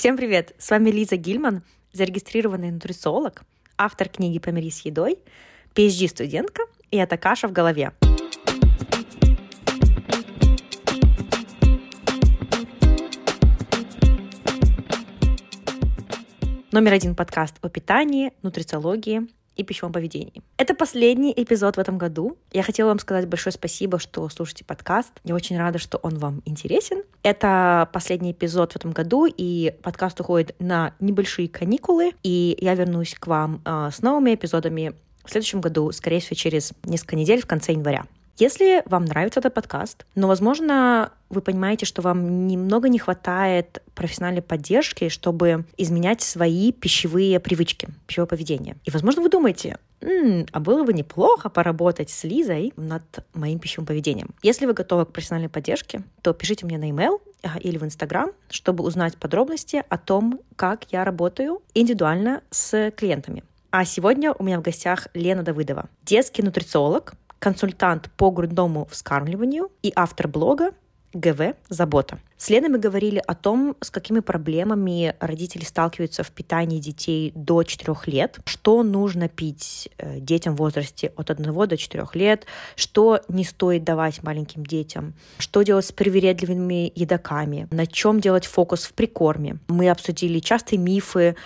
Всем привет! С вами Лиза Гильман, зарегистрированный нутрициолог, автор книги «Помирись с едой», PhD-студентка, и это «Каша в голове». Номер один подкаст о питании, нутрициологии и пищевом поведении. Это последний эпизод в этом году. Я хотела вам сказать большое спасибо, что слушаете подкаст. Я очень рада, что он вам интересен. Это последний эпизод в этом году, и подкаст уходит на небольшие каникулы, и я вернусь к вам э, с новыми эпизодами в следующем году, скорее всего, через несколько недель в конце января. Если вам нравится этот подкаст, но, возможно, вы понимаете, что вам немного не хватает профессиональной поддержки, чтобы изменять свои пищевые привычки, пищевое поведение. И, возможно, вы думаете, м-м, а было бы неплохо поработать с Лизой над моим пищевым поведением. Если вы готовы к профессиональной поддержке, то пишите мне на e-mail или в Инстаграм, чтобы узнать подробности о том, как я работаю индивидуально с клиентами. А сегодня у меня в гостях Лена Давыдова, детский нутрициолог, консультант по грудному вскармливанию и автор блога ГВ «Забота». С Леной мы говорили о том, с какими проблемами родители сталкиваются в питании детей до 4 лет, что нужно пить э, детям в возрасте от 1 до 4 лет, что не стоит давать маленьким детям, что делать с привередливыми едоками, на чем делать фокус в прикорме. Мы обсудили частые мифы,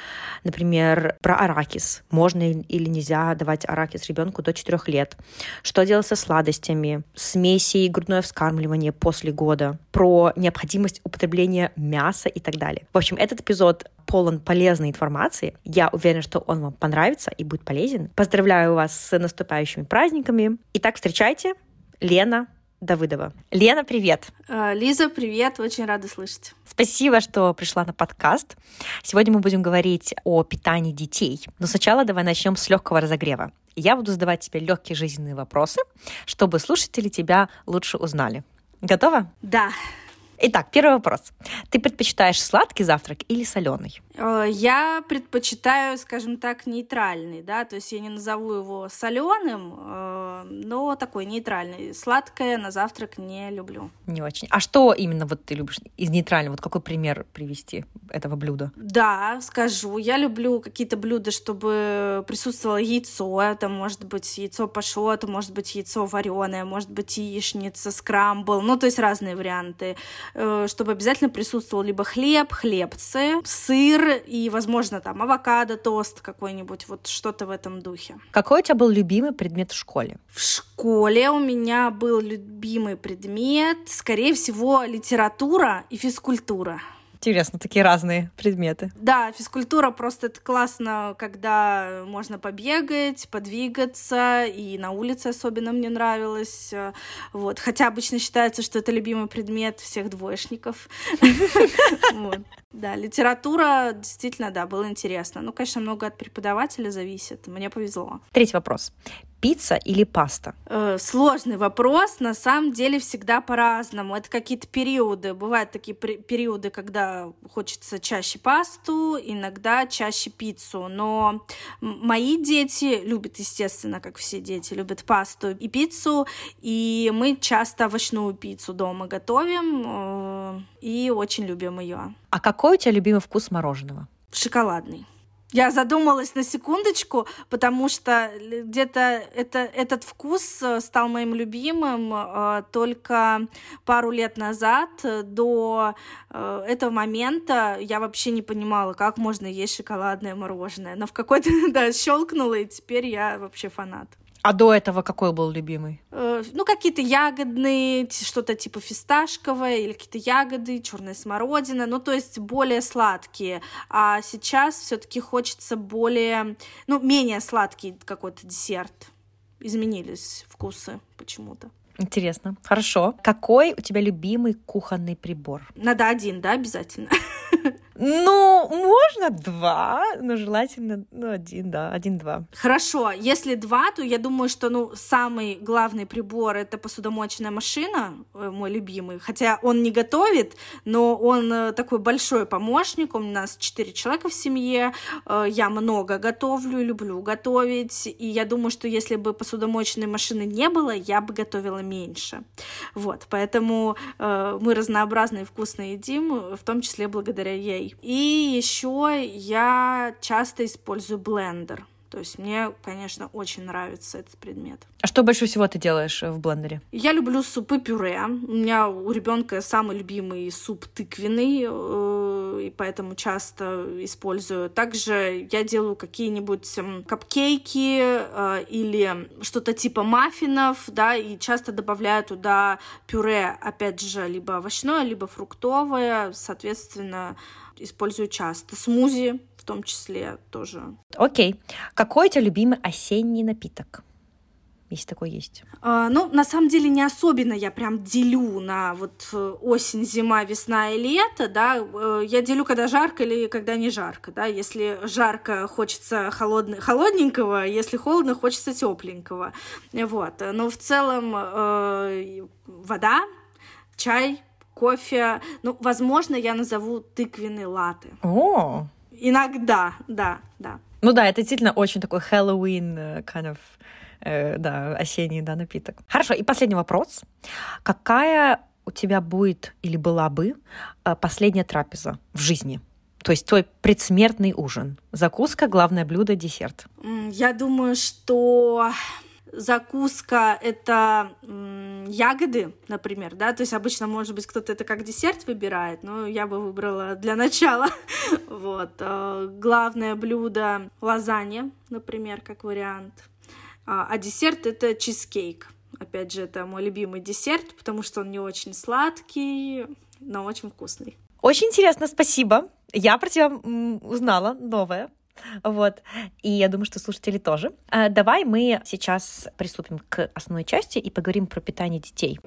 например, про аракис. Можно или нельзя давать аракис ребенку до 4 лет. Что делать со сладостями, смеси и грудное вскармливание после года, про необходимость необходимость употребления мяса и так далее. В общем, этот эпизод полон полезной информации. Я уверена, что он вам понравится и будет полезен. Поздравляю вас с наступающими праздниками. Итак, встречайте Лена Давыдова. Лена, привет. А, Лиза, привет. Очень рада слышать. Спасибо, что пришла на подкаст. Сегодня мы будем говорить о питании детей. Но сначала давай начнем с легкого разогрева. Я буду задавать тебе легкие жизненные вопросы, чтобы слушатели тебя лучше узнали. Готова? Да. Итак, первый вопрос. Ты предпочитаешь сладкий завтрак или соленый? Э, я предпочитаю, скажем так, нейтральный, да, то есть я не назову его соленым, э, но такой нейтральный. Сладкое на завтрак не люблю. Не очень. А что именно вот ты любишь из нейтрального? Вот какой пример привести этого блюда? Да, скажу. Я люблю какие-то блюда, чтобы присутствовало яйцо. Это может быть яйцо пашот, может быть яйцо вареное, может быть яичница, скрамбл, ну то есть разные варианты. Э, чтобы обязательно присутствовал либо хлеб, хлебцы, сыр и, возможно, там авокадо, тост какой-нибудь, вот что-то в этом духе. Какой у тебя был любимый предмет в школе? В школе у меня был любимый предмет, скорее всего, литература и физкультура. Интересно, такие разные предметы. Да, физкультура просто это классно, когда можно побегать, подвигаться, и на улице особенно мне нравилось. Вот. Хотя обычно считается, что это любимый предмет всех двоечников. Да, литература действительно, да, было интересно. Ну, конечно, много от преподавателя зависит. Мне повезло. Третий вопрос пицца или паста? Э, сложный вопрос. На самом деле всегда по-разному. Это какие-то периоды. Бывают такие периоды, когда хочется чаще пасту, иногда чаще пиццу. Но мои дети любят, естественно, как все дети, любят пасту и пиццу. И мы часто овощную пиццу дома готовим э, и очень любим ее. А какой у тебя любимый вкус мороженого? Шоколадный. Я задумалась на секундочку, потому что где-то это, этот вкус э, стал моим любимым э, только пару лет назад. До э, этого момента я вообще не понимала, как можно есть шоколадное мороженое. Но в какой-то, да, щелкнуло, и теперь я вообще фанат. А до этого какой был любимый? Э, ну, какие-то ягодные, что-то типа фисташковое, или какие-то ягоды, черная смородина, ну, то есть более сладкие. А сейчас все-таки хочется более, ну, менее сладкий какой-то десерт. Изменились вкусы почему-то. Интересно. Хорошо. Какой у тебя любимый кухонный прибор? Надо один, да, обязательно? Ну, можно два, но желательно, ну, один, да, один-два. Хорошо, если два, то я думаю, что, ну, самый главный прибор — это посудомоечная машина, э, мой любимый, хотя он не готовит, но он э, такой большой помощник, у нас четыре человека в семье, э, я много готовлю, люблю готовить, и я думаю, что если бы посудомоечной машины не было, я бы готовила меньше. Вот, поэтому мы разнообразно и вкусно едим, в том числе благодаря ей. И еще я часто использую блендер. То есть мне, конечно, очень нравится этот предмет. А что больше всего ты делаешь э, в блендере? Я люблю супы-пюре. У меня у ребенка самый любимый суп тыквенный, э, и поэтому часто использую. Также я делаю какие-нибудь эм, капкейки э, или что-то типа маффинов, да, и часто добавляю туда пюре, опять же, либо овощное, либо фруктовое, соответственно, использую часто. Смузи в том числе тоже. Окей. Какой у тебя любимый осенний напиток? если такой есть? А, ну, на самом деле, не особенно я прям делю на вот э, осень, зима, весна и лето, да, э, я делю, когда жарко или когда не жарко, да, если жарко, хочется холодный, холодненького, если холодно, хочется тепленького, вот, но в целом э, вода, чай, кофе. Ну, возможно, я назову тыквенный латы. О! Иногда, да, да. Ну да, это действительно очень такой Хэллоуин э, kind of, э, да, осенний, да, напиток. Хорошо, и последний вопрос. Какая у тебя будет или была бы э, последняя трапеза в жизни? То есть твой предсмертный ужин. Закуска, главное блюдо, десерт. Я думаю, что закуска — это ягоды, например, да, то есть обычно, может быть, кто-то это как десерт выбирает, но я бы выбрала для начала, вот. Э, главное блюдо — лазанья, например, как вариант, а, а десерт — это чизкейк. Опять же, это мой любимый десерт, потому что он не очень сладкий, но очень вкусный. Очень интересно, спасибо. Я про тебя узнала новое. Вот. И я думаю, что слушатели тоже. А, давай мы сейчас приступим к основной части и поговорим про питание детей.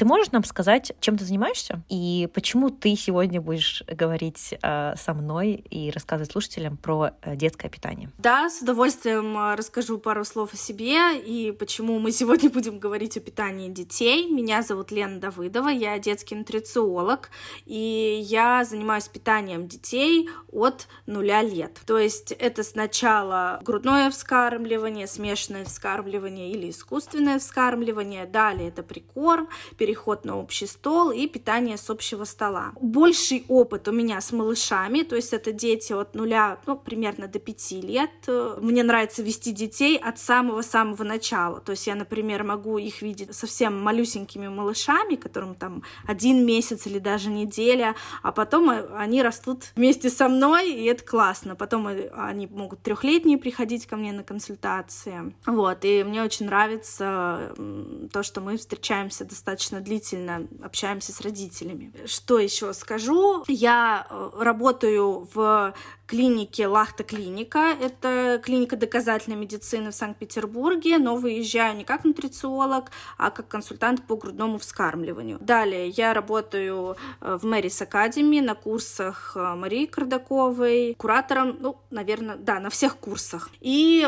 Ты можешь нам сказать, чем ты занимаешься и почему ты сегодня будешь говорить э, со мной и рассказывать слушателям про э, детское питание? Да, с удовольствием э, расскажу пару слов о себе и почему мы сегодня будем говорить о питании детей. Меня зовут Лена Давыдова, я детский нутрициолог, и я занимаюсь питанием детей от нуля лет. То есть это сначала грудное вскармливание, смешанное вскармливание или искусственное вскармливание, далее это прикорм, переход на общий стол и питание с общего стола. Больший опыт у меня с малышами, то есть это дети от нуля, ну, примерно до пяти лет. Мне нравится вести детей от самого-самого начала. То есть я, например, могу их видеть совсем малюсенькими малышами, которым там один месяц или даже неделя, а потом они растут вместе со мной, и это классно. Потом они могут трехлетние приходить ко мне на консультации. Вот, и мне очень нравится то, что мы встречаемся достаточно длительно общаемся с родителями. Что еще скажу? Я э, работаю в клинике Лахта Клиника. Это клиника доказательной медицины в Санкт-Петербурге, но выезжаю не как нутрициолог, а как консультант по грудному вскармливанию. Далее я работаю э, в Мэрис Академи на курсах э, Марии Кардаковой, куратором, ну, наверное, да, на всех курсах. И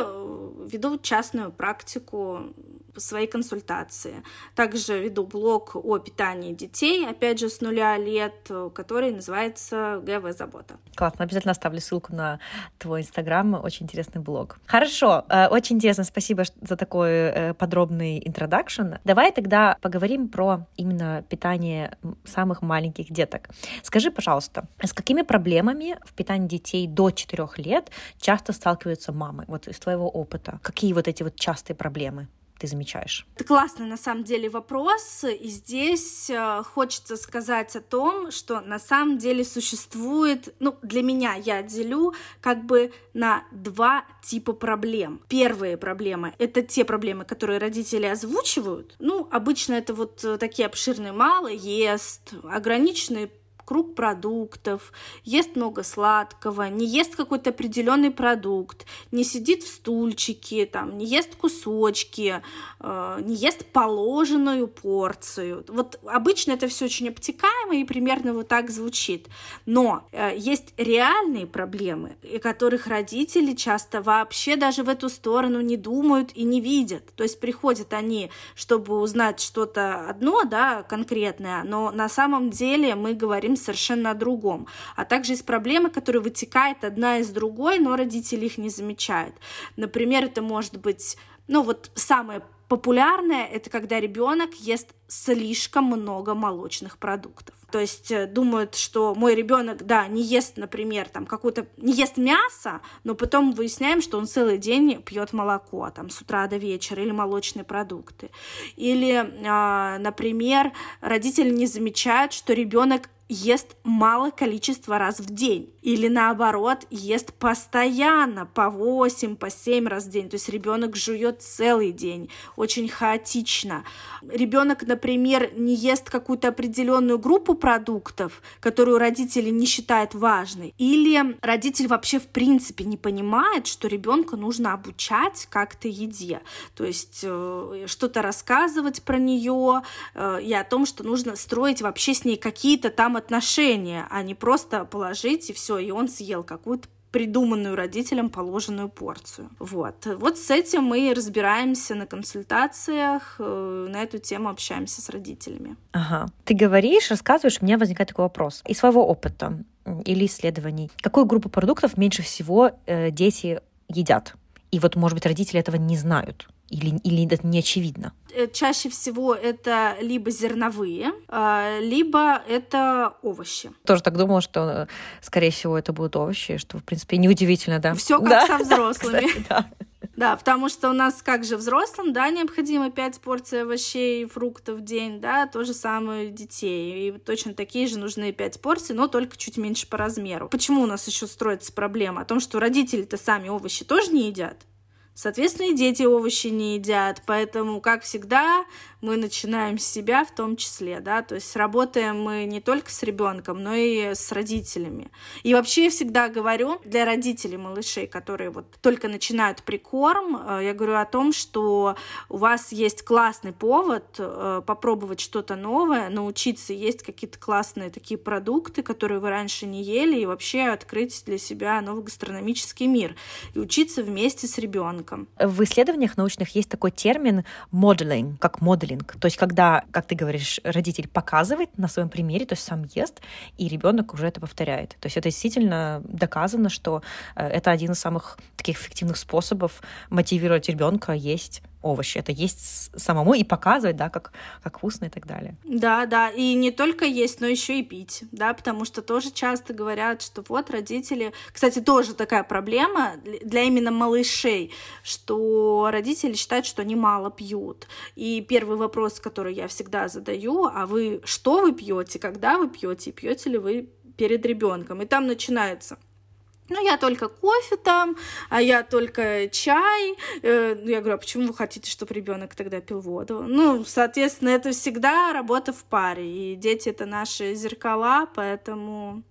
веду частную практику свои консультации. Также веду блог о питании детей, опять же, с нуля лет, который называется ГВ Забота. Классно, обязательно оставлю ссылку на твой инстаграм, очень интересный блог. Хорошо, э, очень интересно, спасибо за такой э, подробный интродакшн. Давай тогда поговорим про именно питание самых маленьких деток. Скажи, пожалуйста, с какими проблемами в питании детей до 4 лет часто сталкиваются мамы, вот из твоего опыта? Какие вот эти вот частые проблемы? Ты замечаешь? Это классный на самом деле вопрос, и здесь э, хочется сказать о том, что на самом деле существует, ну, для меня я делю как бы на два типа проблем. Первые проблемы — это те проблемы, которые родители озвучивают. Ну, обычно это вот такие обширные мало ест, ограниченный вокруг продуктов, ест много сладкого, не ест какой-то определенный продукт, не сидит в стульчике, там, не ест кусочки, э, не ест положенную порцию. Вот обычно это все очень обтекаемо и примерно вот так звучит. Но э, есть реальные проблемы, и которых родители часто вообще даже в эту сторону не думают и не видят. То есть приходят они, чтобы узнать что-то одно, да, конкретное, но на самом деле мы говорим совершенно о другом. А также есть проблемы, которые вытекают одна из другой, но родители их не замечают. Например, это может быть, ну вот самое популярное это когда ребенок ест слишком много молочных продуктов. То есть э, думают, что мой ребенок, да, не ест, например, там какую-то, не ест мясо, но потом выясняем, что он целый день пьет молоко, там, с утра до вечера, или молочные продукты. Или, а, например, родители не замечают, что ребенок ест малое количество раз в день. Или наоборот, ест постоянно, по 8, по 7 раз в день. То есть ребенок жует целый день, очень хаотично. Ребенок, например, не ест какую-то определенную группу продуктов, которую родители не считают важной. Или родитель вообще в принципе не понимает, что ребенка нужно обучать как-то еде. То есть э, что-то рассказывать про нее э, и о том, что нужно строить вообще с ней какие-то там отношения, а не просто положить и все, и он съел какую-то придуманную родителям положенную порцию. Вот. Вот с этим мы разбираемся на консультациях, э, на эту тему общаемся с родителями. Ага. Ты говоришь, рассказываешь, у меня возникает такой вопрос. Из своего опыта или исследований, какую группу продуктов меньше всего э, дети едят? И вот, может быть, родители этого не знают или, или это не очевидно? Э, чаще всего это либо зерновые, а, либо это овощи. Тоже так думала, что, скорее всего, это будут овощи, что, в принципе, неудивительно, да? Все как да? со взрослыми. Кстати, да. Да, потому что у нас как же взрослым, да, необходимо 5 порций овощей и фруктов в день, да, то же самое детей. И точно такие же нужны 5 порций, но только чуть меньше по размеру. Почему у нас еще строится проблема? О том, что родители-то сами овощи тоже не едят. Соответственно, и дети овощи не едят, поэтому, как всегда, мы начинаем с себя в том числе, да, то есть работаем мы не только с ребенком, но и с родителями. И вообще я всегда говорю для родителей малышей, которые вот только начинают прикорм, э, я говорю о том, что у вас есть классный повод э, попробовать что-то новое, научиться есть какие-то классные такие продукты, которые вы раньше не ели, и вообще открыть для себя новый гастрономический мир и учиться вместе с ребенком ребенком. В исследованиях научных есть такой термин моделинг, как моделинг. То есть когда, как ты говоришь, родитель показывает на своем примере, то есть сам ест, и ребенок уже это повторяет. То есть это действительно доказано, что э, это один из самых таких эффективных способов мотивировать ребенка есть овощи. Это есть самому и показывать, да, как, как вкусно и так далее. Да, да, и не только есть, но еще и пить, да, потому что тоже часто говорят, что вот родители... Кстати, тоже такая проблема для именно малышей, что родители считают, что они мало пьют. И первый вопрос, который я всегда задаю, а вы что вы пьете, когда вы пьете, пьете ли вы перед ребенком? И там начинается ну, я только кофе там, а я только чай. Э, я говорю, а почему вы хотите, чтобы ребенок тогда пил воду? Ну, соответственно, это всегда работа в паре, и дети это наши зеркала, поэтому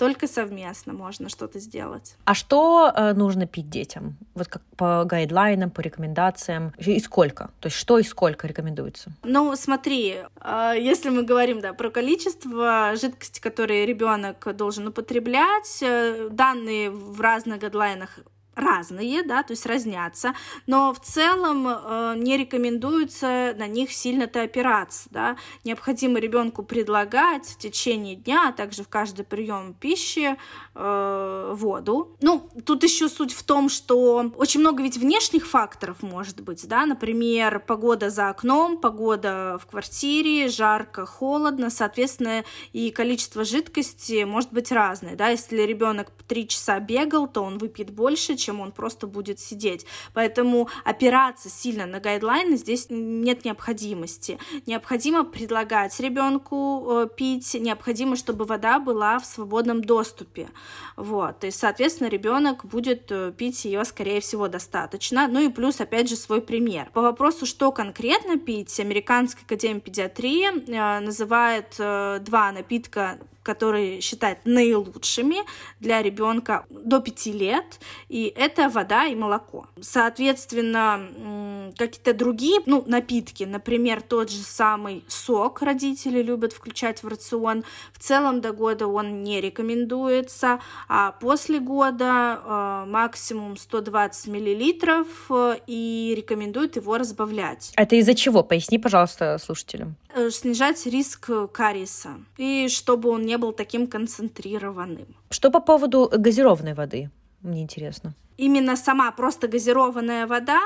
только совместно можно что-то сделать. А что э, нужно пить детям? Вот как по гайдлайнам, по рекомендациям? И сколько? То есть что и сколько рекомендуется? Ну, смотри, э, если мы говорим да, про количество жидкости, которые ребенок должен употреблять, э, данные в разных гайдлайнах разные, да, то есть разнятся, но в целом э, не рекомендуется на них сильно-то опираться, да, необходимо ребенку предлагать в течение дня, а также в каждый прием пищи э, воду. Ну, тут еще суть в том, что очень много ведь внешних факторов может быть, да, например, погода за окном, погода в квартире, жарко, холодно, соответственно, и количество жидкости может быть разное, да, если ребенок три часа бегал, то он выпьет больше, чем он просто будет сидеть. Поэтому опираться сильно на гайдлайны здесь нет необходимости. Необходимо предлагать ребенку э, пить, необходимо, чтобы вода была в свободном доступе. Вот. И, соответственно, ребенок будет э, пить ее, скорее всего, достаточно. Ну и плюс, опять же, свой пример. По вопросу, что конкретно пить, Американская академия педиатрии э, называет два напитка которые считают наилучшими для ребенка до 5 лет, и это вода и молоко. Соответственно, какие-то другие ну, напитки, например, тот же самый сок родители любят включать в рацион. В целом до года он не рекомендуется, а после года э, максимум 120 миллилитров э, и рекомендуют его разбавлять. Это из-за чего? Поясни, пожалуйста, слушателям. Э, снижать риск кариеса и чтобы он не был таким концентрированным. Что по поводу газированной воды? Мне интересно именно сама просто газированная вода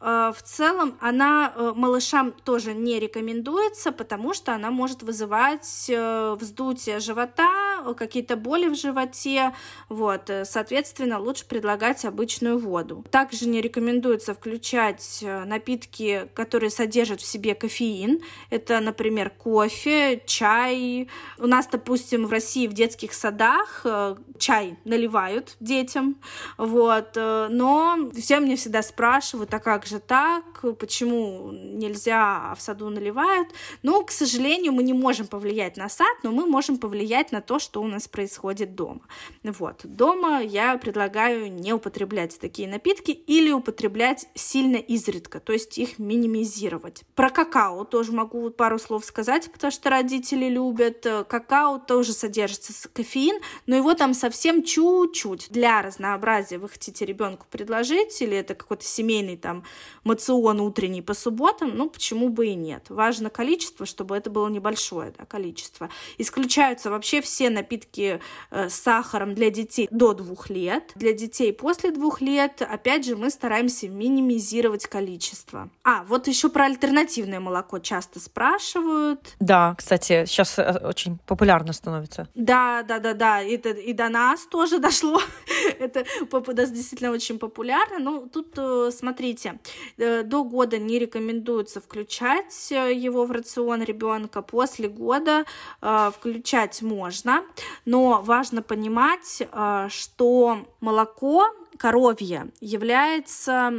э, в целом она э, малышам тоже не рекомендуется, потому что она может вызывать э, вздутие живота, какие-то боли в животе, вот, соответственно, лучше предлагать обычную воду. Также не рекомендуется включать напитки, которые содержат в себе кофеин, это, например, кофе, чай. У нас, допустим, в России в детских садах чай наливают детям, вот, Э, но все мне всегда спрашивают, а как же так, почему нельзя, а в саду наливают. Ну, к сожалению, мы не можем повлиять на сад, но мы можем повлиять на то, что у нас происходит дома. Вот, дома я предлагаю не употреблять такие напитки или употреблять сильно изредка, то есть их минимизировать. Про какао тоже могу пару слов сказать, потому что родители любят. Какао тоже содержится кофеин, но его там совсем чуть-чуть для разнообразия вы хотите хотите ребенку предложить, или это какой-то семейный там мацион утренний по субботам, ну, почему бы и нет. Важно количество, чтобы это было небольшое да, количество. Исключаются вообще все напитки э, с сахаром для детей до двух лет. Для детей после двух лет, опять же, мы стараемся минимизировать количество. А, вот еще про альтернативное молоко часто спрашивают. Да, кстати, сейчас э, очень популярно становится. Да, да, да, да, это и до нас тоже дошло. это действительно очень популярно. Ну, тут, э, смотрите, э, до года не рекомендуется включать э, его в рацион ребенка. После года включать можно, но важно понимать, что молоко коровье является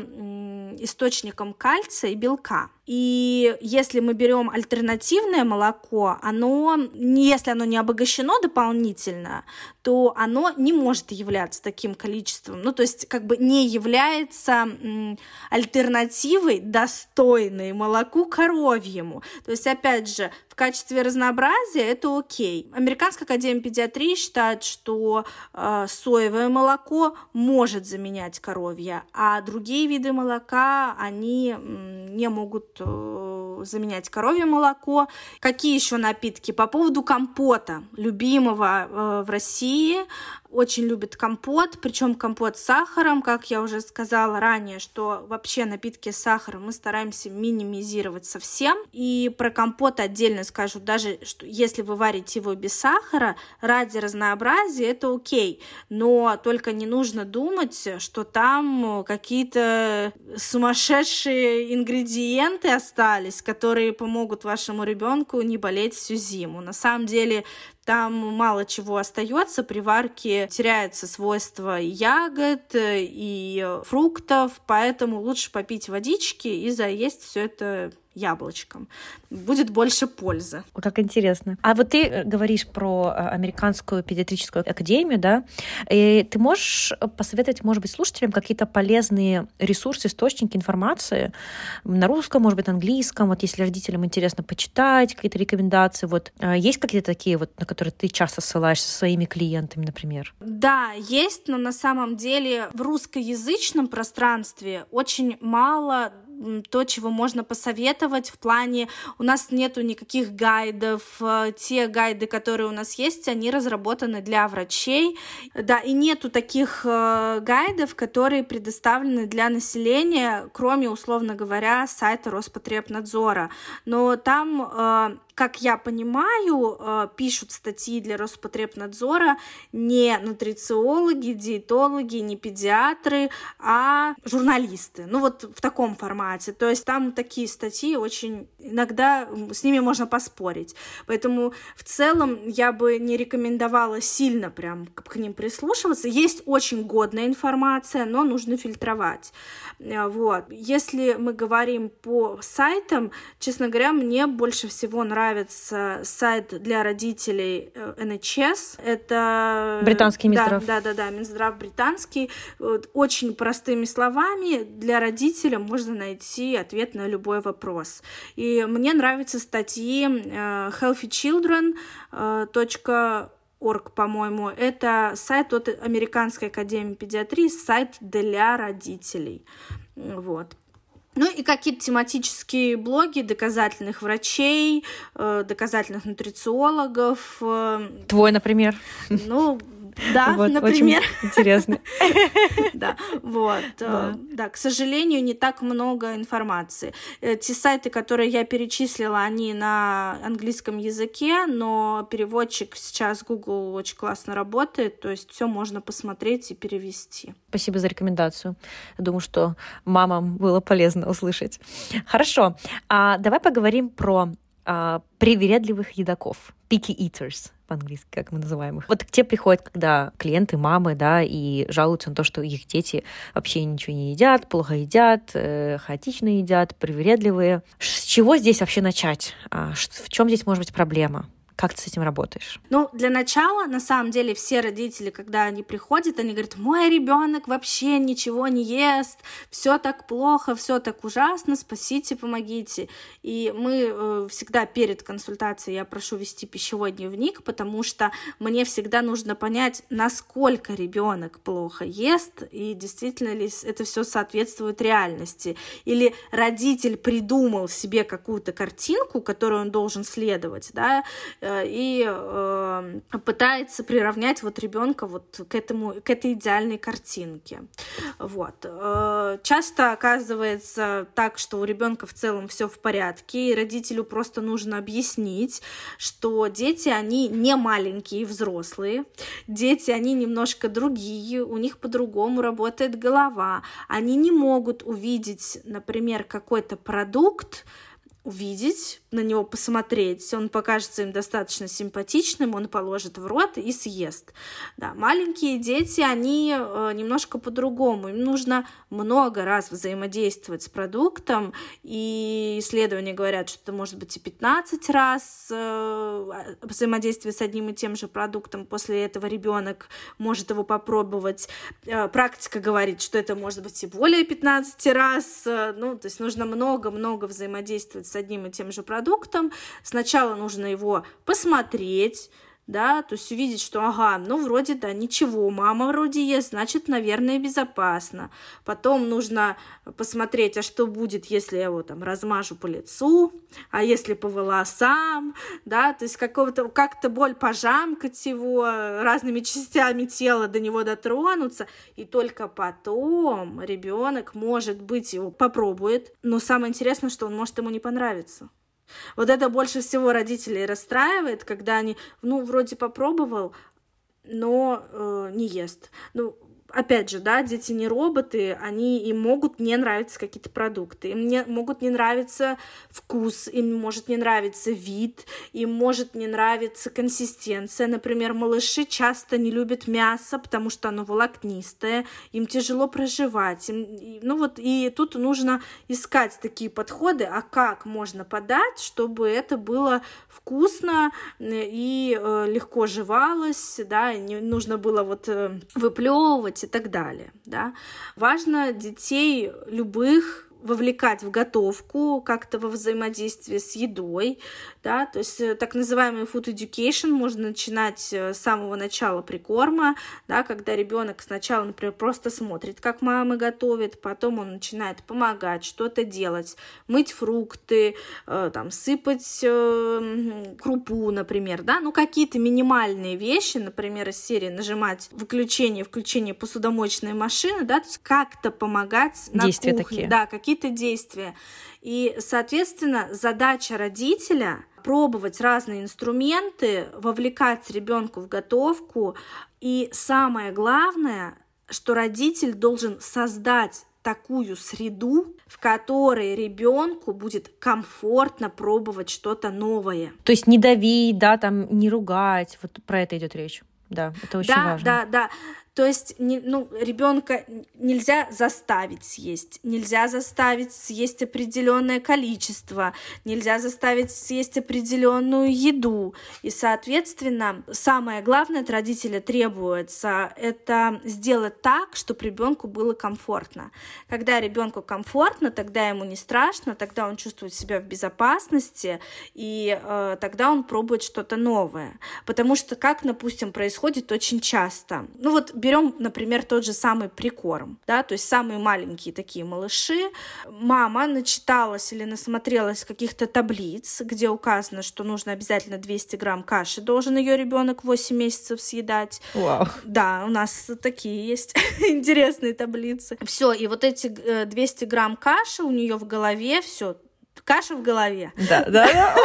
источником кальция и белка. И если мы берем альтернативное молоко, оно, если оно не обогащено дополнительно, то оно не может являться таким количеством. Ну, то есть, как бы не является альтернативой достойной молоку коровьему. То есть, опять же, в качестве разнообразия это окей. Американская академия педиатрии считает, что э, соевое молоко может заменять коровье, а другие виды молока, они не могут э, заменять коровье молоко. Какие еще напитки? По поводу компота, любимого э, в России, очень любит компот, причем компот с сахаром, как я уже сказала ранее, что вообще напитки с сахаром мы стараемся минимизировать совсем. И про компот отдельно скажу, даже что если вы варите его без сахара, ради разнообразия это окей, но только не нужно думать, что там какие-то сумасшедшие ингредиенты остались, которые помогут вашему ребенку не болеть всю зиму. На самом деле там мало чего остается, при варке теряются свойства ягод и фруктов, поэтому лучше попить водички и заесть все это яблочком. Будет больше пользы. Как интересно. А вот ты э, говоришь про э, американскую педиатрическую академию, да? И ты можешь посоветовать, может быть, слушателям какие-то полезные ресурсы, источники информации на русском, может быть, английском, вот если родителям интересно почитать, какие-то рекомендации, вот э, есть какие-то такие вот, на которые ты часто ссылаешься со своими клиентами, например? Да, есть, но на самом деле в русскоязычном пространстве очень мало то, чего можно посоветовать в плане, у нас нету никаких гайдов, э, те гайды, которые у нас есть, они разработаны для врачей, да, и нету таких э, гайдов, которые предоставлены для населения, кроме, условно говоря, сайта Роспотребнадзора, но там э, как я понимаю, э, пишут статьи для Роспотребнадзора не нутрициологи, диетологи, не педиатры, а журналисты. Ну вот в таком формате. То есть там такие статьи очень... Иногда с ними можно поспорить. Поэтому в целом я бы не рекомендовала сильно прям к ним прислушиваться. Есть очень годная информация, но нужно фильтровать. Э, вот. Если мы говорим по сайтам, честно говоря, мне больше всего нравится нравится сайт для родителей NHS. Э, Это... Британский Минздрав. Да, да, да, да, Минздрав британский. Очень простыми словами для родителя можно найти ответ на любой вопрос. И мне нравятся статьи healthychildren. Org, по-моему, это сайт от Американской академии педиатрии, сайт для родителей. Вот. Ну и какие-то тематические блоги доказательных врачей, э, доказательных нутрициологов. Э, Твой, например. Ну, да, вот, например. интересно. Да, вот. Э, да, к сожалению, не так много информации. Те сайты, которые я перечислила, они на английском языке, но переводчик сейчас Google очень классно работает, то есть все можно посмотреть и перевести. Спасибо за рекомендацию. Думаю, что мамам было полезно услышать. Хорошо, а давай поговорим про а, привередливых едоков, picky eaters по-английски, как мы называем их. Вот к тебе приходят, когда клиенты, мамы, да, и жалуются на то, что их дети вообще ничего не едят, плохо едят, э, хаотично едят, привередливые. С чего здесь вообще начать? А, в чем здесь может быть проблема? Как ты с этим работаешь? Ну, для начала, на самом деле, все родители, когда они приходят, они говорят, мой ребенок вообще ничего не ест, все так плохо, все так ужасно, спасите, помогите. И мы э, всегда перед консультацией я прошу вести пищевой дневник, потому что мне всегда нужно понять, насколько ребенок плохо ест, и действительно ли это все соответствует реальности. Или родитель придумал себе какую-то картинку, которую он должен следовать, да, и э, пытается приравнять вот ребенка вот к этому, к этой идеальной картинке. Вот. Э, часто оказывается так, что у ребенка в целом все в порядке, и родителю просто нужно объяснить, что дети, они не маленькие взрослые, дети, они немножко другие, у них по-другому работает голова, они не могут увидеть, например, какой-то продукт, увидеть, на него посмотреть, он покажется им достаточно симпатичным, он положит в рот и съест. Да, маленькие дети, они э, немножко по-другому, им нужно много раз взаимодействовать с продуктом, и исследования говорят, что это может быть и 15 раз э, взаимодействие с одним и тем же продуктом, после этого ребенок может его попробовать. Э, практика говорит, что это может быть и более 15 раз, ну, то есть нужно много-много взаимодействовать с одним и тем же продуктом. Сначала нужно его посмотреть, да, то есть увидеть, что, ага, ну, вроде, да, ничего, мама вроде ест, значит, наверное, безопасно. Потом нужно посмотреть, а что будет, если я его там размажу по лицу, а если по волосам, да, то есть какого-то, как-то боль пожамкать его разными частями тела, до него дотронуться, и только потом ребенок, может быть, его попробует, но самое интересное, что он может ему не понравиться. Вот это больше всего родителей расстраивает, когда они, ну, вроде попробовал, но э, не ест. Ну, опять же, да, дети не роботы, они им могут не нравиться какие-то продукты, им не, могут не нравиться вкус, им может не нравиться вид, им может не нравиться консистенция. Например, малыши часто не любят мясо, потому что оно волокнистое, им тяжело проживать. Им, ну вот, и тут нужно искать такие подходы, а как можно подать, чтобы это было вкусно и э, легко жевалось, да, не нужно было вот э, выплевывать и так далее. Да. Важно детей любых вовлекать в готовку, как-то во взаимодействие с едой, да, то есть э, так называемый food education можно начинать э, с самого начала прикорма, да, когда ребенок сначала, например, просто смотрит, как мама готовит, потом он начинает помогать, что-то делать, мыть фрукты, э, там, сыпать крупу, например, да, ну, какие-то минимальные вещи, например, из серии нажимать выключение, включение посудомоечной машины, да, то есть как-то помогать на Действия кухне, такие. да, какие какие-то действия. И, соответственно, задача родителя пробовать разные инструменты, вовлекать ребенка в готовку. И самое главное, что родитель должен создать такую среду, в которой ребенку будет комфортно пробовать что-то новое. То есть не давить, да, там не ругать, вот про это идет речь. Да, это очень да, важно. Да, да, То есть, не, ну, ребенка нельзя заставить съесть, нельзя заставить съесть определенное количество, нельзя заставить съесть определенную еду. И, соответственно, самое главное от родителя требуется это сделать так, чтобы ребенку было комфортно. Когда ребенку комфортно, тогда ему не страшно, тогда он чувствует себя в безопасности, и э, тогда он пробует что-то новое. Потому что, как, допустим, происходит очень часто. Ну вот берем, например, тот же самый прикорм, да, то есть самые маленькие такие малыши. Мама начиталась или насмотрелась каких-то таблиц, где указано, что нужно обязательно 200 грамм каши, должен ее ребенок 8 месяцев съедать. Вау. Да, у нас такие есть интересные таблицы. Все, и вот эти 200 э, грамм каши у нее в голове, все, каша в голове. Да, да.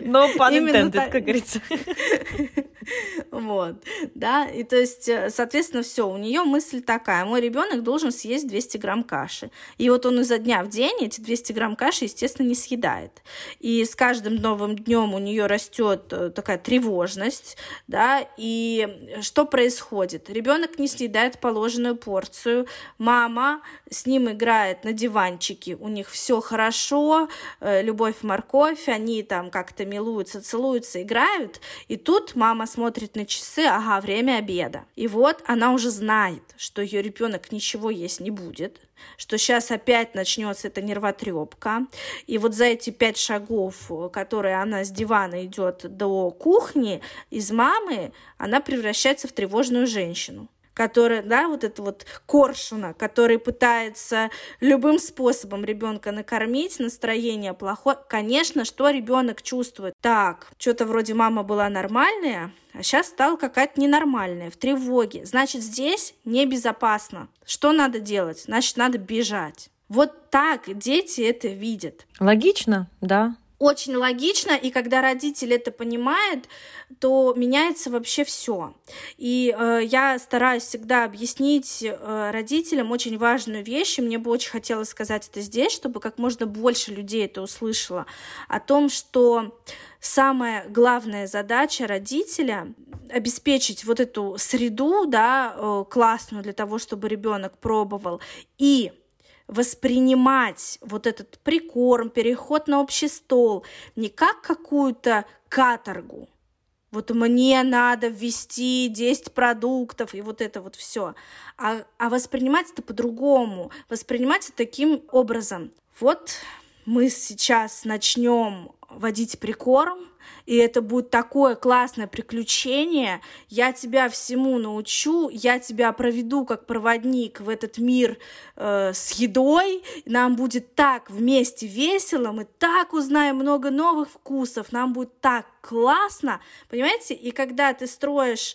Но pun intended, как говорится. Вот, да, и то есть, э, соответственно, все, у нее мысль такая, мой ребенок должен съесть 200 грамм каши. И вот он изо дня в день эти 200 грамм каши, естественно, не съедает. И с каждым новым днем у нее растет э, такая тревожность, да, и что происходит? Ребенок не съедает положенную порцию, мама с ним играет на диванчике, у них все хорошо, э, любовь, морковь, они там как-то милуются, целуются, играют, и тут мама смотрит на часы, ага, время обеда. И вот она уже знает, что ее ребенок ничего есть не будет, что сейчас опять начнется эта нервотрепка. И вот за эти пять шагов, которые она с дивана идет до кухни, из мамы она превращается в тревожную женщину которая, да, вот это вот коршуна, который пытается любым способом ребенка накормить, настроение плохое. Конечно, что ребенок чувствует? Так, что-то вроде мама была нормальная, а сейчас стала какая-то ненормальная, в тревоге. Значит, здесь небезопасно. Что надо делать? Значит, надо бежать. Вот так дети это видят. Логично, да очень логично, и когда родитель это понимает, то меняется вообще все. И э, я стараюсь всегда объяснить э, родителям очень важную вещь, и мне бы очень хотелось сказать это здесь, чтобы как можно больше людей это услышало, о том, что самая главная задача родителя обеспечить вот эту среду, да, э, классную для того, чтобы ребенок пробовал, и воспринимать вот этот прикорм, переход на общий стол не как какую-то каторгу. Вот мне надо ввести 10 продуктов и вот это вот все. А, а воспринимать это по-другому. Воспринимать это таким образом. Вот мы сейчас начнем водить прикорм, и это будет такое классное приключение. Я тебя всему научу, я тебя проведу как проводник в этот мир э, с едой. Нам будет так вместе весело, мы так узнаем много новых вкусов, нам будет так классно, понимаете? И когда ты строишь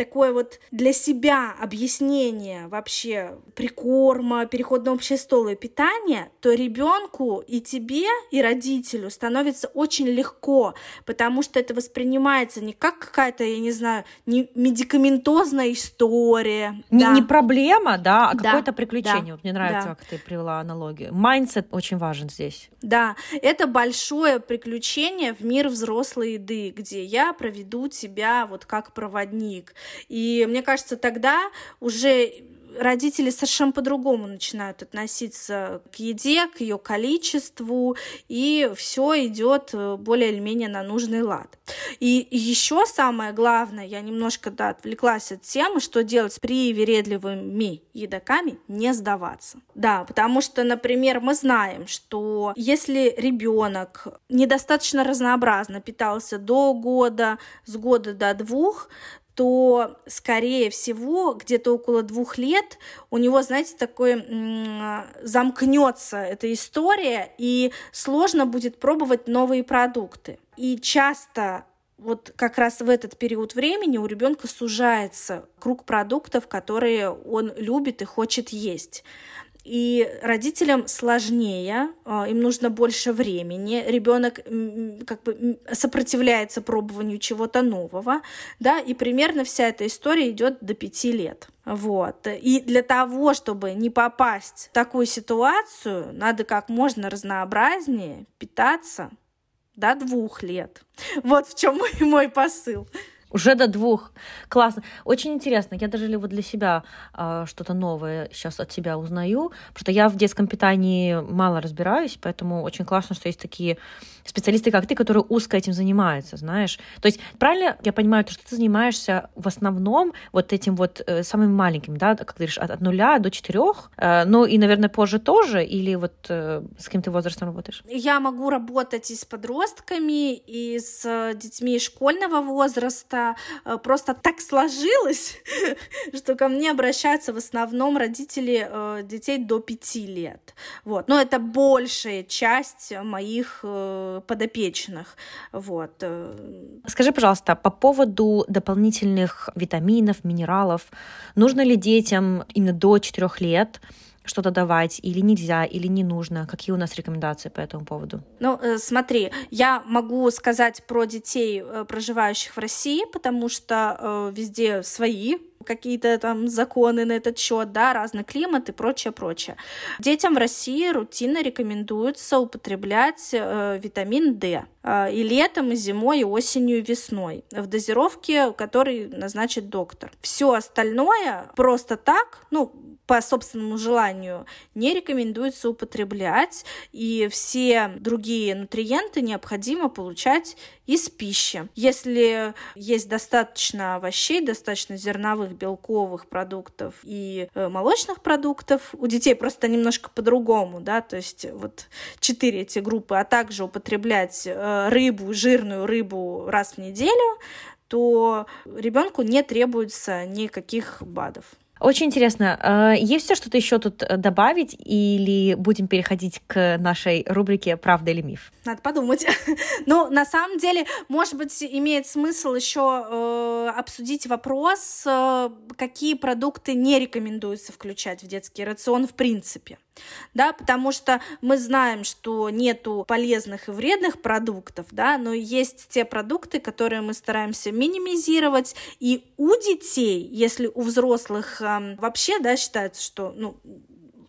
такое вот для себя объяснение вообще прикорма, переход на общее столовое питание, то ребенку и тебе, и родителю становится очень легко, потому что это воспринимается не как какая-то, я не знаю, не медикаментозная история. Не, да. не проблема, да, а да, какое-то приключение. Да, вот мне нравится, да. как ты привела аналогию. Mindset очень важен здесь. Да, это большое приключение в мир взрослой еды, где я проведу тебя вот как проводник. И мне кажется, тогда уже родители совершенно по-другому начинают относиться к еде, к ее количеству, и все идет э, более или менее на нужный лад. И еще самое главное, я немножко да, отвлеклась от темы, что делать с привередливыми едоками, не сдаваться. Да, потому что, например, мы знаем, что если ребенок недостаточно разнообразно питался до года, с года до двух, то, скорее всего, где-то около двух лет у него, знаете, такой замкнется эта история, и сложно будет пробовать новые продукты. И часто вот как раз в этот период времени у ребенка сужается круг продуктов, которые он любит и хочет есть. И родителям сложнее, а, им нужно больше времени, ребенок как бы сопротивляется пробованию чего-то нового, да, и примерно вся эта история идет до пяти лет. Вот. И для того, чтобы не попасть в такую ситуацию, надо как можно разнообразнее питаться до двух лет. Вот в чем мой, мой посыл. Уже до двух. Классно. Очень интересно. Я даже вот для себя э, что-то новое сейчас от тебя узнаю, потому что я в детском питании мало разбираюсь, поэтому очень классно, что есть такие специалисты, как ты, которые узко этим занимаются, знаешь. То есть, правильно я понимаю, то, что ты занимаешься в основном вот этим вот э, самым маленьким, да, как ты говоришь, от, от нуля до четырех, э, ну и, наверное, позже тоже, или вот э, с каким ты возрастом работаешь? Я могу работать и с подростками, и с э, детьми школьного возраста. Э, просто так сложилось, что ко мне обращаются в основном родители э, детей до пяти лет. Вот. Но это большая часть моих подопечных. Вот. Э. Скажи, пожалуйста, по поводу дополнительных витаминов, минералов, нужно ли детям именно до 4 лет что-то давать, или нельзя, или не нужно? Какие у нас рекомендации по этому поводу? Ну, э, смотри, я могу сказать про детей, э, проживающих в России, потому что э, везде свои какие-то там законы на этот счет, да, разный климат и прочее, прочее. Детям в России рутинно рекомендуется употреблять э, витамин D э, и летом, и зимой, и осенью, и весной в дозировке, который назначит доктор. Все остальное просто так, ну, по собственному желанию не рекомендуется употреблять, и все другие нутриенты необходимо получать из пищи. Если есть достаточно овощей, достаточно зерновых, белковых продуктов и э, молочных продуктов, у детей просто немножко по-другому, да, то есть вот четыре эти группы, а также употреблять э, рыбу, жирную рыбу раз в неделю, то ребенку не требуется никаких БАДов. Очень интересно. А, есть все что-то еще тут э, добавить или будем переходить к нашей рубрике «Правда или миф»? Надо подумать. ну, на самом деле, может быть, имеет смысл еще э, обсудить вопрос, э, какие продукты не рекомендуется включать в детский рацион в принципе да, потому что мы знаем, что нету полезных и вредных продуктов, да, но есть те продукты, которые мы стараемся минимизировать, и у детей, если у взрослых э, вообще, да, считается, что, ну,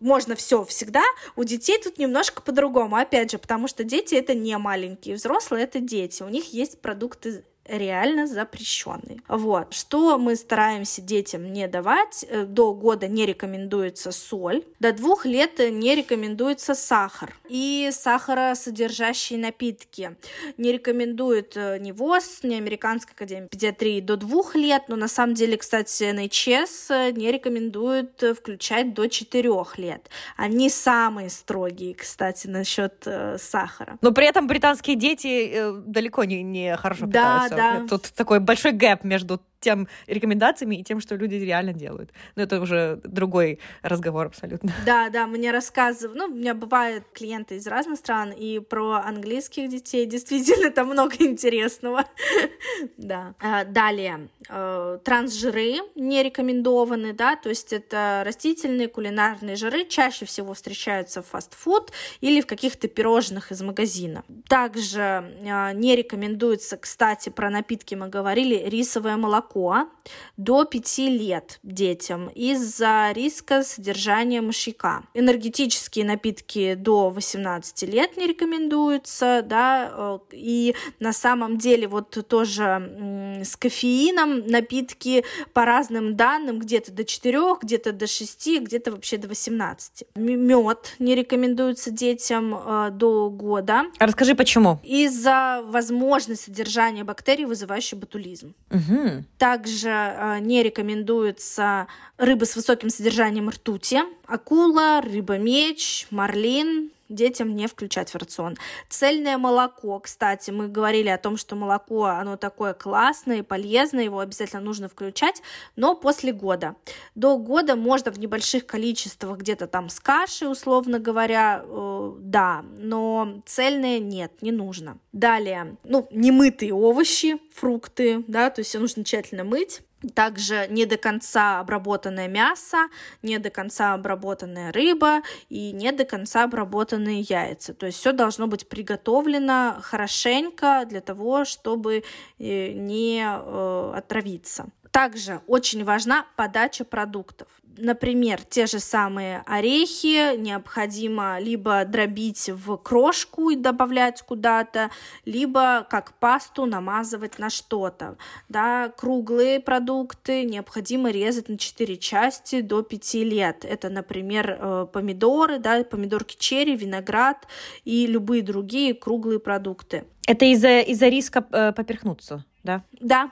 можно все всегда, у детей тут немножко по-другому, опять же, потому что дети это не маленькие, взрослые это дети, у них есть продукты реально запрещенный. Вот. Что мы стараемся детям не давать? Э, до года не рекомендуется соль, до двух лет не рекомендуется сахар и сахаросодержащие напитки. Не рекомендует э, ни ВОЗ, ни Американская академия педиатрии до двух лет, но на самом деле, кстати, НХС э, не рекомендует включать до четырех лет. Они самые строгие, кстати, насчет сахара. Но при этом британские дети далеко не, не хорошо питаются. Да. Тут такой большой гэп между тем рекомендациями и тем, что люди реально делают. Но это уже другой разговор абсолютно. Да, да, мне рассказывают, ну, у меня бывают клиенты из разных стран, и про английских детей действительно там много интересного. да. А, далее, э, трансжиры не рекомендованы, да, то есть это растительные кулинарные жиры, чаще всего встречаются в фастфуд или в каких-то пирожных из магазина. Также э, не рекомендуется, кстати, про напитки мы говорили, рисовое молоко молоко до 5 лет детям из-за риска содержания мышьяка. Энергетические напитки до 18 лет не рекомендуются, да, э, и на самом деле вот тоже с кофеином напитки по разным данным где-то до 4, где-то до 6, где-то вообще до 18. Мед не рекомендуется детям э, до года. А расскажи, почему? Из-за возможности содержания бактерий, вызывающих ботулизм. Угу. Также э, не рекомендуется рыба с высоким содержанием ртути, акула, рыба-меч, марлин, детям не включать в рацион. Цельное молоко, кстати, мы говорили о том, что молоко, оно такое классное и полезное, его обязательно нужно включать, но после года. До года можно в небольших количествах, где-то там с кашей, условно говоря, э, да, но цельное нет, не нужно. Далее, ну, немытые овощи, фрукты, да, то есть все нужно тщательно мыть. Также не до конца обработанное мясо, не до конца обработанная рыба и не до конца обработанные яйца. То есть все должно быть приготовлено хорошенько для того, чтобы э, не э, отравиться. Также очень важна подача продуктов. Например, те же самые орехи необходимо либо дробить в крошку и добавлять куда-то, либо как пасту намазывать на что-то. Да, круглые продукты необходимо резать на 4 части до 5 лет. Это, например, э, помидоры, да, помидорки черри, виноград и любые другие круглые продукты. Это из-за из риска э, поперхнуться, да? Да,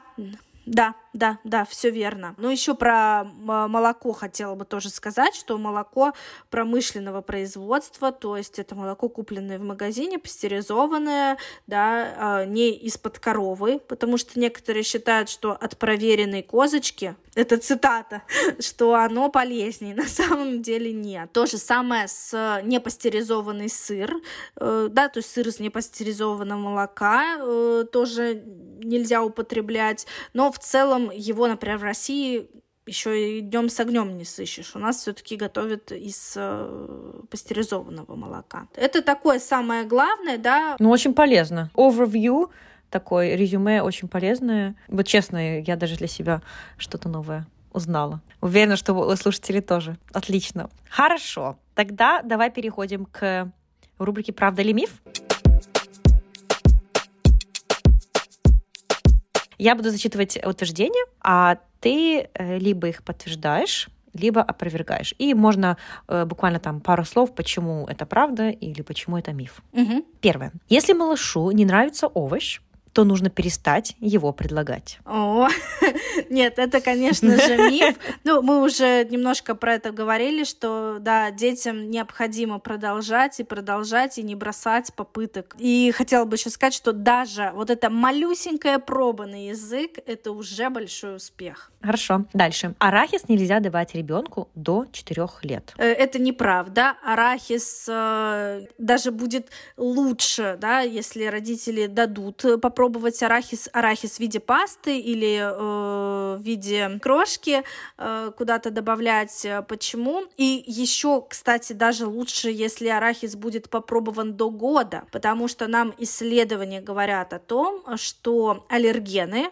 да, да, да, все верно. Ну, еще про молоко хотела бы тоже сказать, что молоко промышленного производства, то есть это молоко, купленное в магазине, пастеризованное, да, а, не из-под коровы, потому что некоторые считают, что от проверенной козочки, это цитата, что оно полезнее, на самом деле нет. То же самое с непастеризованный сыр, э, да, то есть сыр из непастеризованного молока э, тоже нельзя употреблять, но в целом его, например, в России еще и днем с огнем не сыщешь. У нас все-таки готовят из э, пастеризованного молока. Это такое самое главное, да. Ну, очень полезно. Overview такой резюме очень полезное. Вот честно, я даже для себя что-то новое узнала. Уверена, что у слушателей тоже. Отлично. Хорошо. Тогда давай переходим к рубрике «Правда или миф?». Я буду зачитывать утверждения, а ты э, либо их подтверждаешь, либо опровергаешь. И можно э, буквально там пару слов, почему это правда или почему это миф. Угу. Первое. Если малышу не нравится овощ, то нужно перестать его предлагать. О, нет, это, конечно же, миф. Ну, мы уже немножко про это говорили, что, да, детям необходимо продолжать и продолжать, и не бросать попыток. И хотела бы еще сказать, что даже вот эта малюсенькая проба на язык — это уже большой успех. Хорошо. Дальше. Арахис нельзя давать ребенку до 4 лет. Э, это неправда. Арахис э, даже будет лучше, да, если родители дадут попробовать попробовать арахис, арахис в виде пасты или э, в виде крошки э, куда-то добавлять. Почему? И еще, кстати, даже лучше, если арахис будет попробован до года, потому что нам исследования говорят о том, что аллергены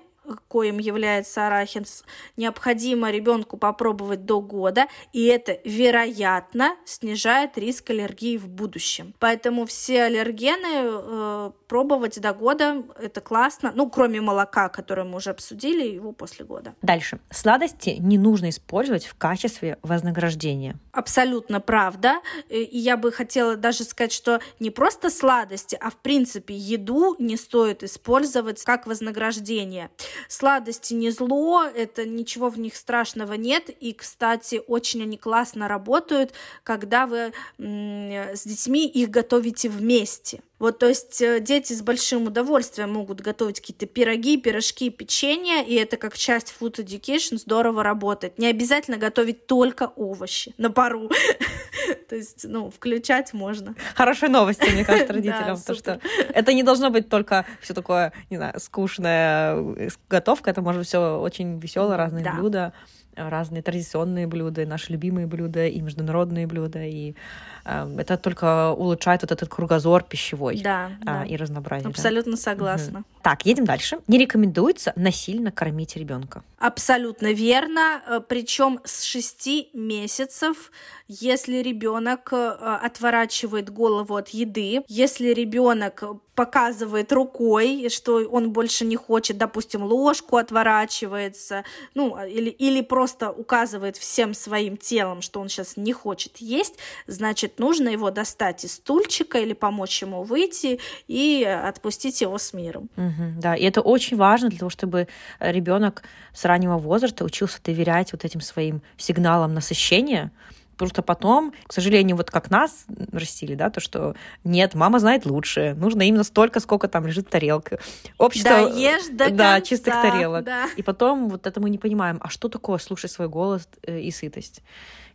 коим является арахис, необходимо ребенку попробовать до года, и это, вероятно, снижает риск аллергии в будущем. Поэтому все аллергены э, пробовать до года, это классно, ну, кроме молока, которое мы уже обсудили, его после года. Дальше. Сладости не нужно использовать в качестве вознаграждения. Абсолютно правда. И я бы хотела даже сказать, что не просто сладости, а в принципе еду не стоит использовать как вознаграждение. Сладости не зло, это ничего в них страшного нет. И, кстати, очень они классно работают, когда вы с детьми их готовите вместе. Вот, то есть э, дети с большим удовольствием могут готовить какие-то пироги, пирожки, печенье, и это как часть food education здорово работает. Не обязательно готовить только овощи на пару. То есть, ну, включать можно. Хорошие новости, мне кажется, родителям, потому что это не должно быть только все такое, не знаю, скучная э, готовка, это может быть все очень веселое, разные блюда разные традиционные блюда, наши любимые блюда, и международные блюда, и э, это только улучшает вот этот кругозор пищевой да, э, да. и разнообразие. Абсолютно да? согласна. Угу. Так, едем дальше. Не рекомендуется насильно кормить ребенка. Абсолютно верно. Э, Причем с 6 месяцев, если ребенок э, отворачивает голову от еды, если ребенок показывает рукой, что он больше не хочет, допустим, ложку отворачивается, ну, или, или просто указывает всем своим телом, что он сейчас не хочет есть, значит, нужно его достать из стульчика или помочь ему выйти и отпустить его с миром. Угу, да, и это очень важно для того, чтобы ребенок с раннего возраста учился доверять вот этим своим сигналам насыщения, Потому что потом, к сожалению, вот как нас растили, да, то, что нет, мама знает лучше, нужно именно столько, сколько там лежит в тарелке. Общество, да, ешь до да, конца, чистых тарелок. Да. И потом вот это мы не понимаем, а что такое слушать свой голос э, и сытость?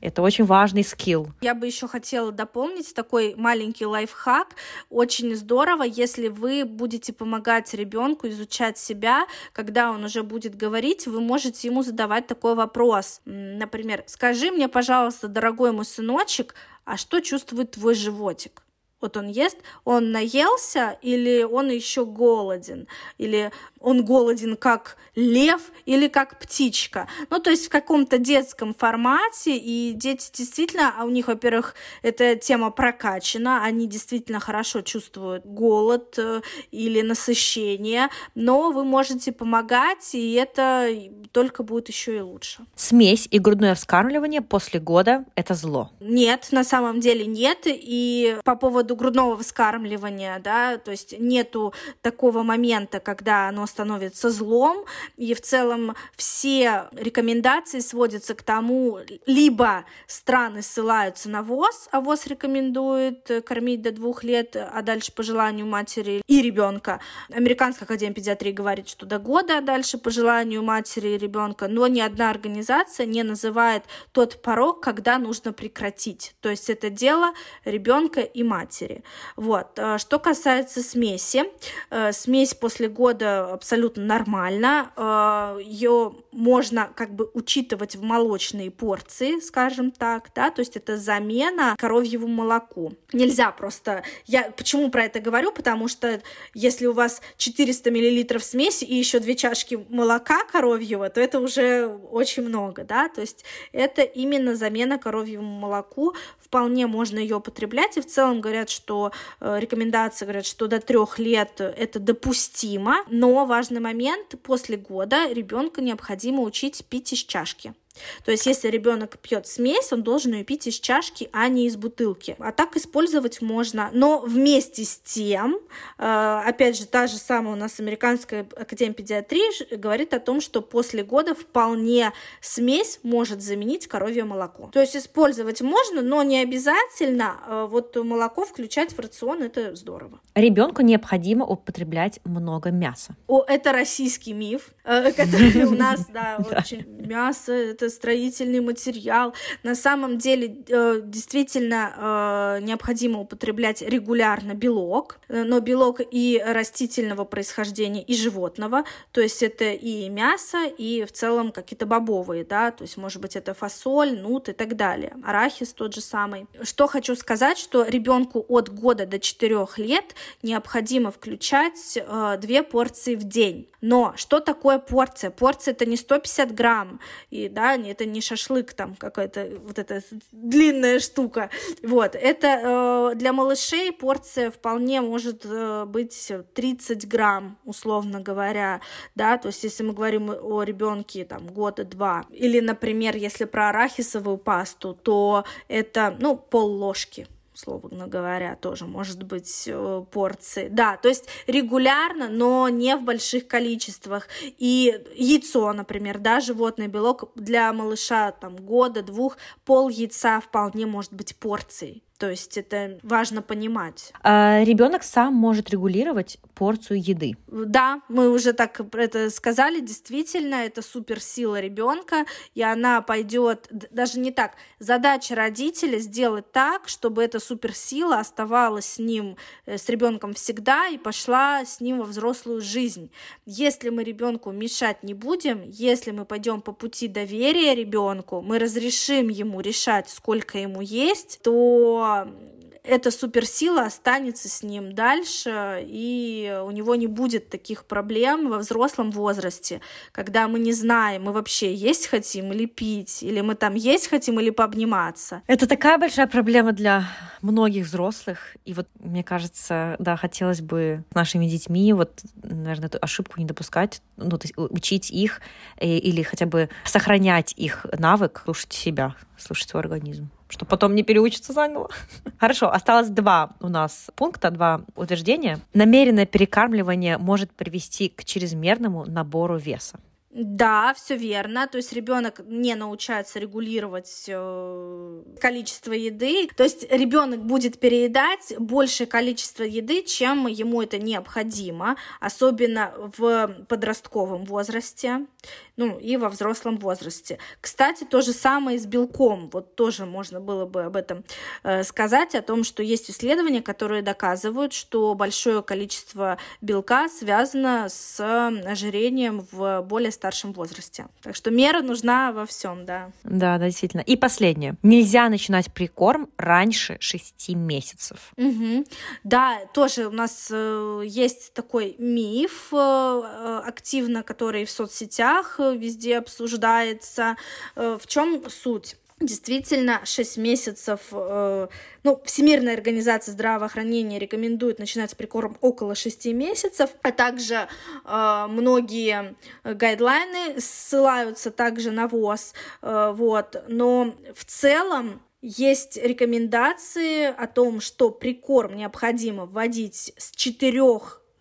Это очень важный скилл. Я бы еще хотела дополнить такой маленький лайфхак. Очень здорово, если вы будете помогать ребенку изучать себя, когда он уже будет говорить, вы можете ему задавать такой вопрос. Например, скажи мне, пожалуйста, дорогой мой сыночек, а что чувствует твой животик? Вот он ест, он наелся или он еще голоден, или он голоден как лев или как птичка. Ну, то есть в каком-то детском формате, и дети действительно, а у них, во-первых, эта тема прокачана, они действительно хорошо чувствуют голод э, или насыщение, но вы можете помогать, и это только будет еще и лучше. Смесь и грудное вскармливание после года – это зло? Нет, на самом деле нет, и по поводу грудного вскармливания, да, то есть нету такого момента, когда оно становится злом, и в целом все рекомендации сводятся к тому, либо страны ссылаются на ВОЗ, а ВОЗ рекомендует кормить до двух лет, а дальше по желанию матери и ребенка. Американская академия педиатрии говорит, что до года, а дальше по желанию матери и ребенка, но ни одна организация не называет тот порог, когда нужно прекратить. То есть это дело ребенка и матери. Вот. Э, что касается смеси, э, смесь после года абсолютно нормально. Э, Ее можно как бы учитывать в молочные порции, скажем так, да, то есть это замена коровьему молоку. Нельзя просто... Я почему про это говорю? Потому что если у вас 400 миллилитров смеси и еще две чашки молока коровьего, то это уже очень много, да, то есть это именно замена коровьему молоку. Вполне можно ее употреблять, и в целом говорят, что э, рекомендации говорят, что до трех лет это допустимо, но важный момент, после года ребенка необходимо учить пить из чашки. То есть, если ребенок пьет смесь, он должен ее пить из чашки, а не из бутылки. А так использовать можно. Но вместе с тем, э, опять же, та же самая у нас Американская академия педиатрии говорит о том, что после года вполне смесь может заменить коровье молоко. То есть использовать можно, но не обязательно э, вот молоко включать в рацион, это здорово. Ребенку необходимо употреблять много мяса. О, это российский миф, э, который у нас, да, очень мясо, это строительный материал. На самом деле э, действительно э, необходимо употреблять регулярно белок, э, но белок и растительного происхождения, и животного, то есть это и мясо, и в целом какие-то бобовые, да, то есть может быть это фасоль, нут и так далее. Арахис тот же самый. Что хочу сказать, что ребенку от года до 4 лет необходимо включать две порции в день. Но что такое порция? Порция это не 150 грамм, и да, это не шашлык там какая-то вот эта длинная штука. Вот, это э, для малышей порция вполне может э, быть 30 грамм, условно говоря, да, то есть если мы говорим о ребенке там года два, или, например, если про арахисовую пасту, то это, ну, пол ложки, условно говоря, тоже может быть э, порции. Да, то есть регулярно, но не в больших количествах. И яйцо, например, да, животный белок для малыша там года, двух, пол яйца вполне может быть порцией. То есть это важно понимать. А ребенок сам может регулировать порцию еды. Да, мы уже так это сказали, действительно, это суперсила ребенка, и она пойдет, даже не так, задача родителя сделать так, чтобы эта суперсила оставалась с ним, э, с ребенком всегда и пошла с ним во взрослую жизнь. Если мы ребенку мешать не будем, если мы пойдем по пути доверия ребенку, мы разрешим ему решать, сколько ему есть, то эта суперсила останется с ним дальше, и у него не будет таких проблем во взрослом возрасте, когда мы не знаем, мы вообще есть хотим или пить, или мы там есть хотим или пообниматься. Это такая большая проблема для многих взрослых, и вот мне кажется, да, хотелось бы с нашими детьми вот, наверное, эту ошибку не допускать, ну, то есть учить их э, или хотя бы сохранять их навык слушать себя, слушать свой организм чтобы потом не переучиться заново. Хорошо, осталось два у нас пункта, два утверждения. Намеренное перекармливание может привести к чрезмерному набору веса. Да, все верно. То есть ребенок не научается регулировать э, количество еды. То есть ребенок будет переедать большее количество еды, чем ему это необходимо, особенно в подростковом возрасте, ну и во взрослом возрасте. Кстати, то же самое и с белком. Вот тоже можно было бы об этом э, сказать, о том, что есть исследования, которые доказывают, что большое количество белка связано с ожирением в более старшем возрасте. Так что мера нужна во всем, да. Да, да, действительно. И последнее. Нельзя начинать прикорм раньше 6 месяцев. Угу. Да, тоже у нас э, есть такой миф э, э активно, который в соцсетях э, везде обсуждается. Э, в чем суть? Действительно, 6 месяцев, э, ну, Всемирная организация здравоохранения рекомендует начинать с прикорм около 6 месяцев, а также э, многие гайдлайны ссылаются также на ВОЗ, э, вот, но в целом есть рекомендации о том, что прикорм необходимо вводить с 4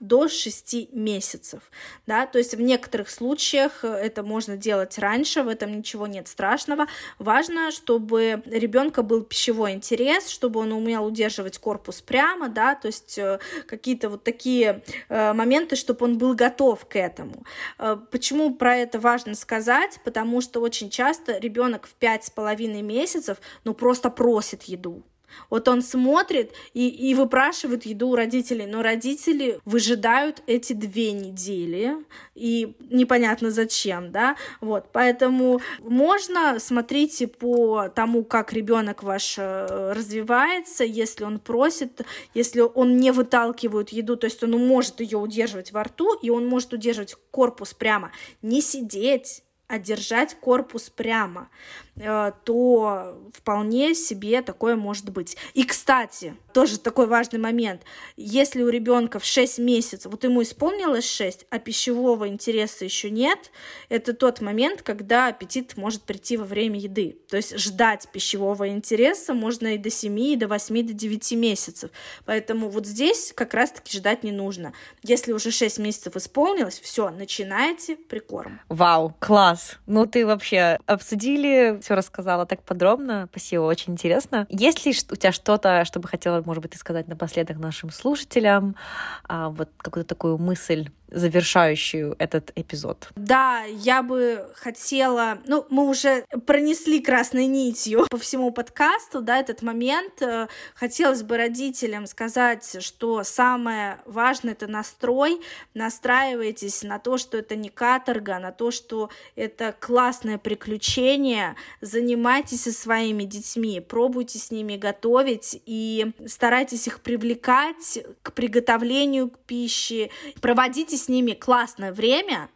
до 6 месяцев, да, то есть в некоторых случаях это можно делать раньше, в этом ничего нет страшного. Важно, чтобы ребенка был пищевой интерес, чтобы он умел удерживать корпус прямо, да, то есть э, какие-то вот такие э, моменты, чтобы он был готов к этому. Э, почему про это важно сказать? Потому что очень часто ребенок в пять с половиной месяцев, ну, просто просит еду, вот он смотрит и, и выпрашивает еду у родителей, но родители выжидают эти две недели, и непонятно зачем, да, вот, поэтому можно, смотрите по тому, как ребенок ваш э, развивается, если он просит, если он не выталкивает еду, то есть он может ее удерживать во рту, и он может удерживать корпус прямо, не сидеть, а держать корпус прямо. Э, то вполне себе такое может быть. И, кстати, тоже такой важный момент. Если у ребенка в 6 месяцев, вот ему исполнилось 6, а пищевого интереса еще нет, это тот момент, когда аппетит может прийти во время еды. То есть ждать пищевого интереса можно и до 7, и до 8, и до 9 месяцев. Поэтому вот здесь как раз-таки ждать не нужно. Если уже 6 месяцев исполнилось, все, начинайте прикорм. Вау, класс! Ну ты вообще обсудили все рассказала так подробно. Спасибо, очень интересно. Есть ли у тебя что-то, что бы хотела, может быть, ты сказать напоследок нашим слушателям? А, вот какую-то такую мысль завершающую этот эпизод. Да, я бы хотела, ну, мы уже пронесли красной нитью по всему подкасту, да, этот момент. Э, хотелось бы родителям сказать, что самое важное — это настрой. Настраивайтесь на то, что это не каторга, на то, что это классное приключение. Занимайтесь со своими детьми, пробуйте с ними готовить и старайтесь их привлекать к приготовлению к пище, проводите с ними классное время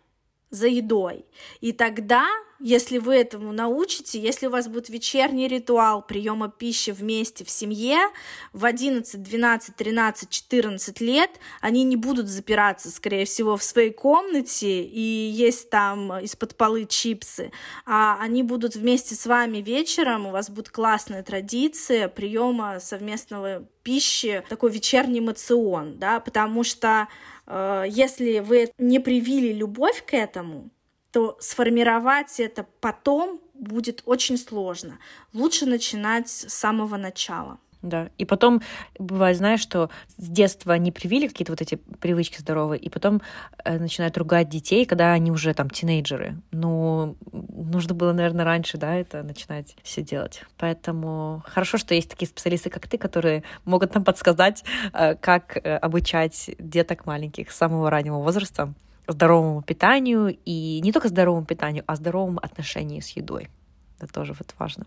за едой. И тогда, если вы этому научите, если у вас будет вечерний ритуал приема пищи вместе в семье в 11, 12, 13, 14 лет, они не будут запираться, скорее всего, в своей комнате и есть там из-под полы чипсы, а они будут вместе с вами вечером, у вас будет классная традиция приема совместного пищи, такой вечерний мацион, да, потому что если вы не привили любовь к этому, то сформировать это потом будет очень сложно. Лучше начинать с самого начала. Да. И потом бывает, знаешь, что с детства не привили какие-то вот эти привычки здоровые, и потом э, начинают ругать детей, когда они уже там тинейджеры. Ну, нужно было, наверное, раньше, да, это начинать все делать. Поэтому хорошо, что есть такие специалисты, как ты, которые могут нам подсказать, э, как э, обучать деток маленьких с самого раннего возраста здоровому питанию, и не только здоровому питанию, а здоровому отношению с едой. Это тоже вот важно.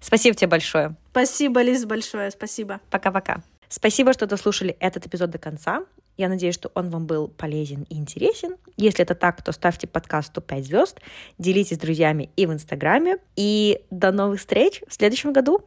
Спасибо тебе большое. Спасибо, Лиз, большое. Спасибо. Пока-пока. Спасибо, что дослушали этот эпизод до конца. Я надеюсь, что он вам был полезен и интересен. Если это так, то ставьте подкасту 5 звезд, делитесь с друзьями и в Инстаграме. И до новых встреч в следующем году.